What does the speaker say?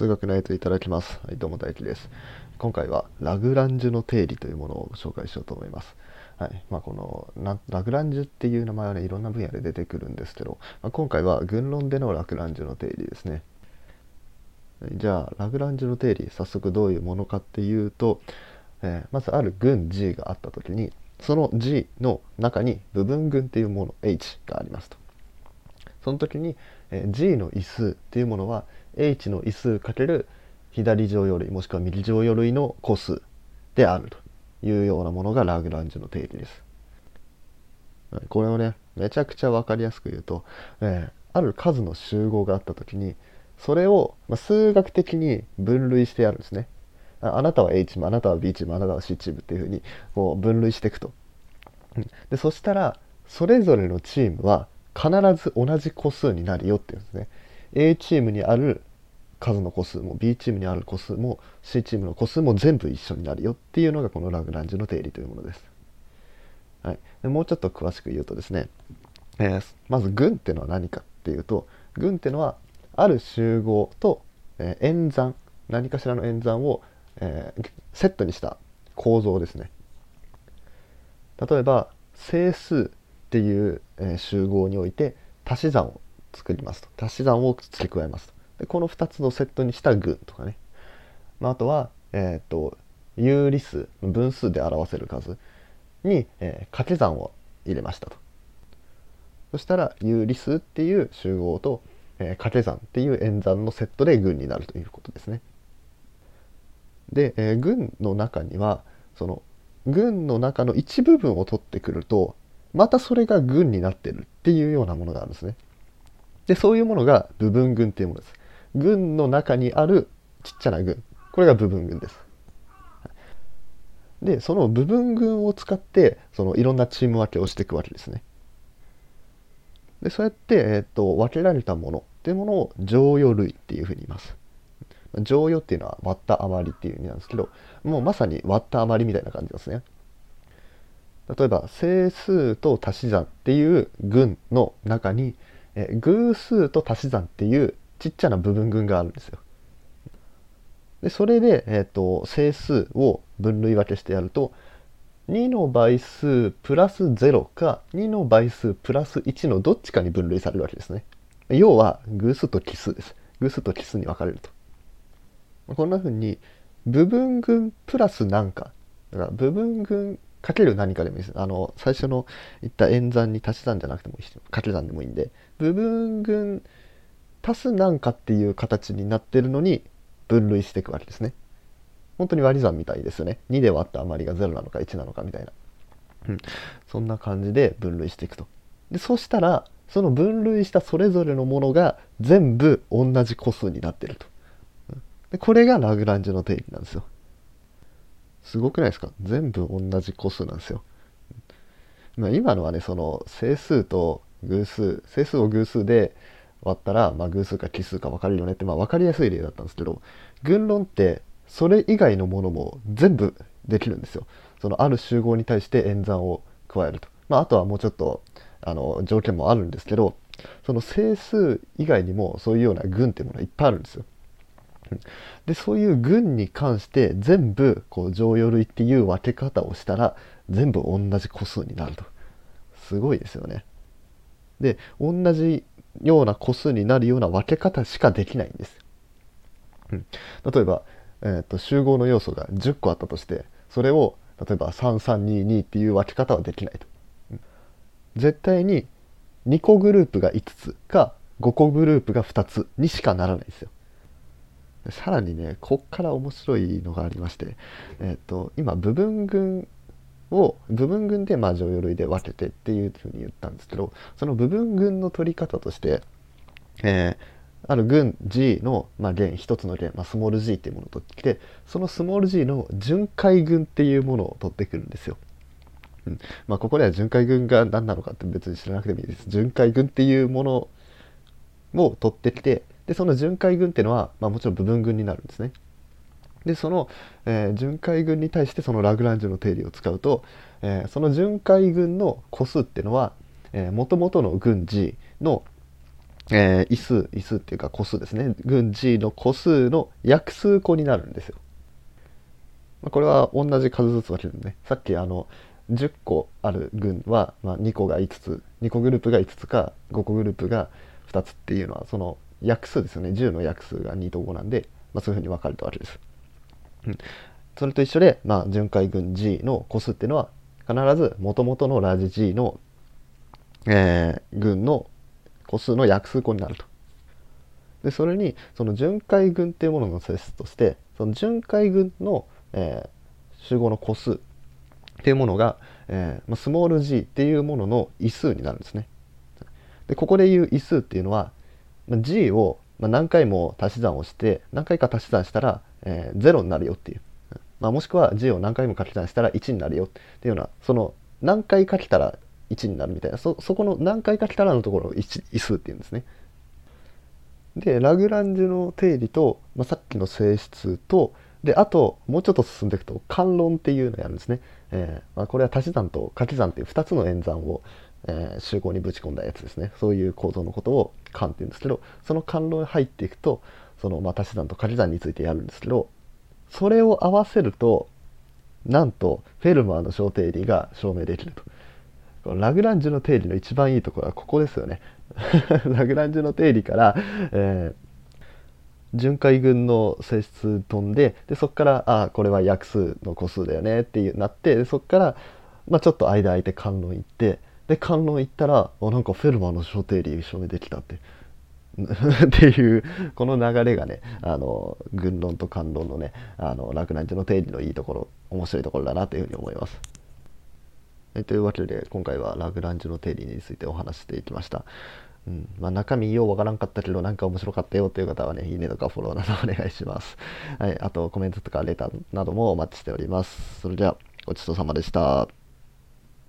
数学のやついただきます。はい、どうも大輝です。今回はラグランジュの定理というものを紹介しようと思います。はい、まあ、このラグランジュっていう名前はね、いろんな分野で出てくるんですけど、まあ、今回は群論でのラグランジュの定理ですね。じゃあ、ラグランジュの定理、早速どういうものかっていうと、えー、まずある群 G があった時に、その G の中に部分群っていうもの H がありますと。その時に、え、G の異数っていうものは H の異数かける左乗用類もしくは右乗用類の個数であるというようなものがラグランジュの定理です。これをねめちゃくちゃ分かりやすく言うと、えー、ある数の集合があった時にそれを、まあ、数学的に分類してやるんですね。あなたは A チームあなたは B チームあなたは C チームっていうふうにこう分類していくと。でそしたらそれぞれのチームは必ず同じ個数になるよっていうんですね。A チームにある数の個数も B チームにある個数も C チームの個数も全部一緒になるよっていうのがこのラグランジュの定理というものです。はい、でもうちょっと詳しく言うとですね、えー、まず群っていうのは何かっていうと群っていうのはある集合と、えー、演算何かしらの演算を、えー、セットにした構造ですね。例えば整数っていう、集合において足し算を作りますと。足し算を付け加えますと。でこの2つのセットにした群とかね、まあ、あとは、えっ、ー、と有理数分数で表せる数に、えー、掛け算を入れましたと。そしたら有理数っていう集合と、えー、掛け算っていう演算のセットで群になるということですね。で、えー、群の中にはその群の中の一部分を取ってくるとまたそれが群になってるっていうようなものがあるんですねでそういうものが部分群っていうものです群の中にあるちっちゃな群これが部分群です。でその部分群を使ってそのいろんなチーム分けをしていくわけですね。でそうやって、えーと、分けられたものっていうものを乗与類っていうふうに言います。乗与っていうのは割った余りっていう意味なんですけどもうまさに割った余りみたいな感じですね。例えば整数と足し算っていう群の中にえ偶数と足し算っていうちっちゃな部分群があるんですよ。でそれで、えーと、整数を分類分けしてやると2の倍数プラス0か2の倍数プラス1のどっちかに分類されるわけですね。要は偶数と奇数です。偶数と奇数に分かれると。こんな風に部分群プラス何かだから部分群かける何かでもいいです。あの最初の言った演算に足し算じゃなくてもいいし掛け算でもいいんで部分群足すなんかっていう形になってるのに分類していくわけですね。本当に割り算みたいですよね。2で割った余りが0なのか1なのかみたいな。うん、そんな感じで分類していくと。でそしたらその分類したそれぞれのものが全部同じ個数になってると。でこれがラグランジュの定義なんですよ。すごくないですか？全部同じ個数なんですよ。まあ、今のはねその整数と偶数整数を偶数で割ったら、まあ、偶数か奇数か分かるよねって、まあ、分かりやすい例だったんですけど群論ってそれ以外のものも全部できるんですよ。そのある集合に対して演算を加えると。まあ、あとはもうちょっとあの条件もあるんですけどその整数以外にもそういうような群っていうものがいっぱいあるんですよ。でそういう群に関して全部こう乗与類っていう分け方をしたら全部同じ個数になるとすごいですよね。で同じような個数になるような分け方しかできないんです。うん、例えば、えーと、集合の要素が10個あったとしてそれを例えば3322っていう分け方はできないと。うん、絶対に2個グループが5つか5個グループが2つにしかならないんですよ。さらにねこっから面白いのがありまして、えーと今部分群を部分群でまあ乗用類で分けてっていうふうに言ったんですけどその部分群の取り方として、えー、ある群 G の、まあ、弦一つの弦、まあ、スモール g っていうものを取ってきてそのスモール g の巡回群っていうものを取ってくるんですよ。うんまあ、ここでは巡回群が何なのかって別に知らなくてもいいです。巡回群っていうものを取ってきてでその巡回群っていうのは、まあ、もちろん部分群になるんですね。でその、えー、巡回群に対してそのラグランジュの定理を使うと、えー、その巡回群の個数っていうのはもともとの群 G の、えー、位数位数っていうか個数ですね軍 G の個数の約数個になるんですよ。まあ、これは同じ数ずつ分けるんでねさっきあの10個ある群は、まあ、2個が5つ2個グループが5つか5個グループが2つっていうのはその約数ですよね10の約数が2と5なんで、まあ、そういうふうに分かれたわけです。うん、それと一緒で、まあ、巡回群 G の個数っていうのは必ず元々のラージ G の、えー、群の個数の約数個になると。でそれにその巡回群っていうものの性質としてその巡回群の、えー、集合の個数っていうものが、えー、スモール g っていうものの位数になるんですね。でここでいう位数っていうのは g を何回も足し算をして何回か足し算したら、えー、0になるよっていう、まあ、もしくは g を何回も書き算したら1になるよっていうようなその何回書けたら1になるみたいなそこの何回書けたらのところを位数っていうんですね。でラグランジュの定理と、まあ、さっきの性質とであともうちょっと進んでいくと関論っていうのをやるんですね。えーまあ、これは足し算と掛け算っていう2つの演算を、えー、集合にぶち込んだやつですね。そういう構造のことを関っていうんですけどその関論に入っていくとその、まあ、足し算と掛け算についてやるんですけどそれを合わせるとなんとフェルマーの小定理が証明できると。ラグランジュの定理の一番いいところはここですよね。ラグランジュの定理から、えー巡回群の性質飛んででそこからあこれは約数の個数だよねっていうなってでそこから、まあ、ちょっと間空いて関論行ってで関論行ったらあなんかフェルマーの小定理証明できたって っていうこの流れがねあの群論と関論のねあのラグランジュの定理のいいところ面白いところだなというふうに思います。というわけで今回はラグランジュの定理についてお話していきました。うんまあ、中身ようわからんかったけどなんか面白かったよっていう方はねいいねとかフォローなどお願いします、はい、あとコメントとかレターなどもお待ちしておりますそれではごちそうさまでした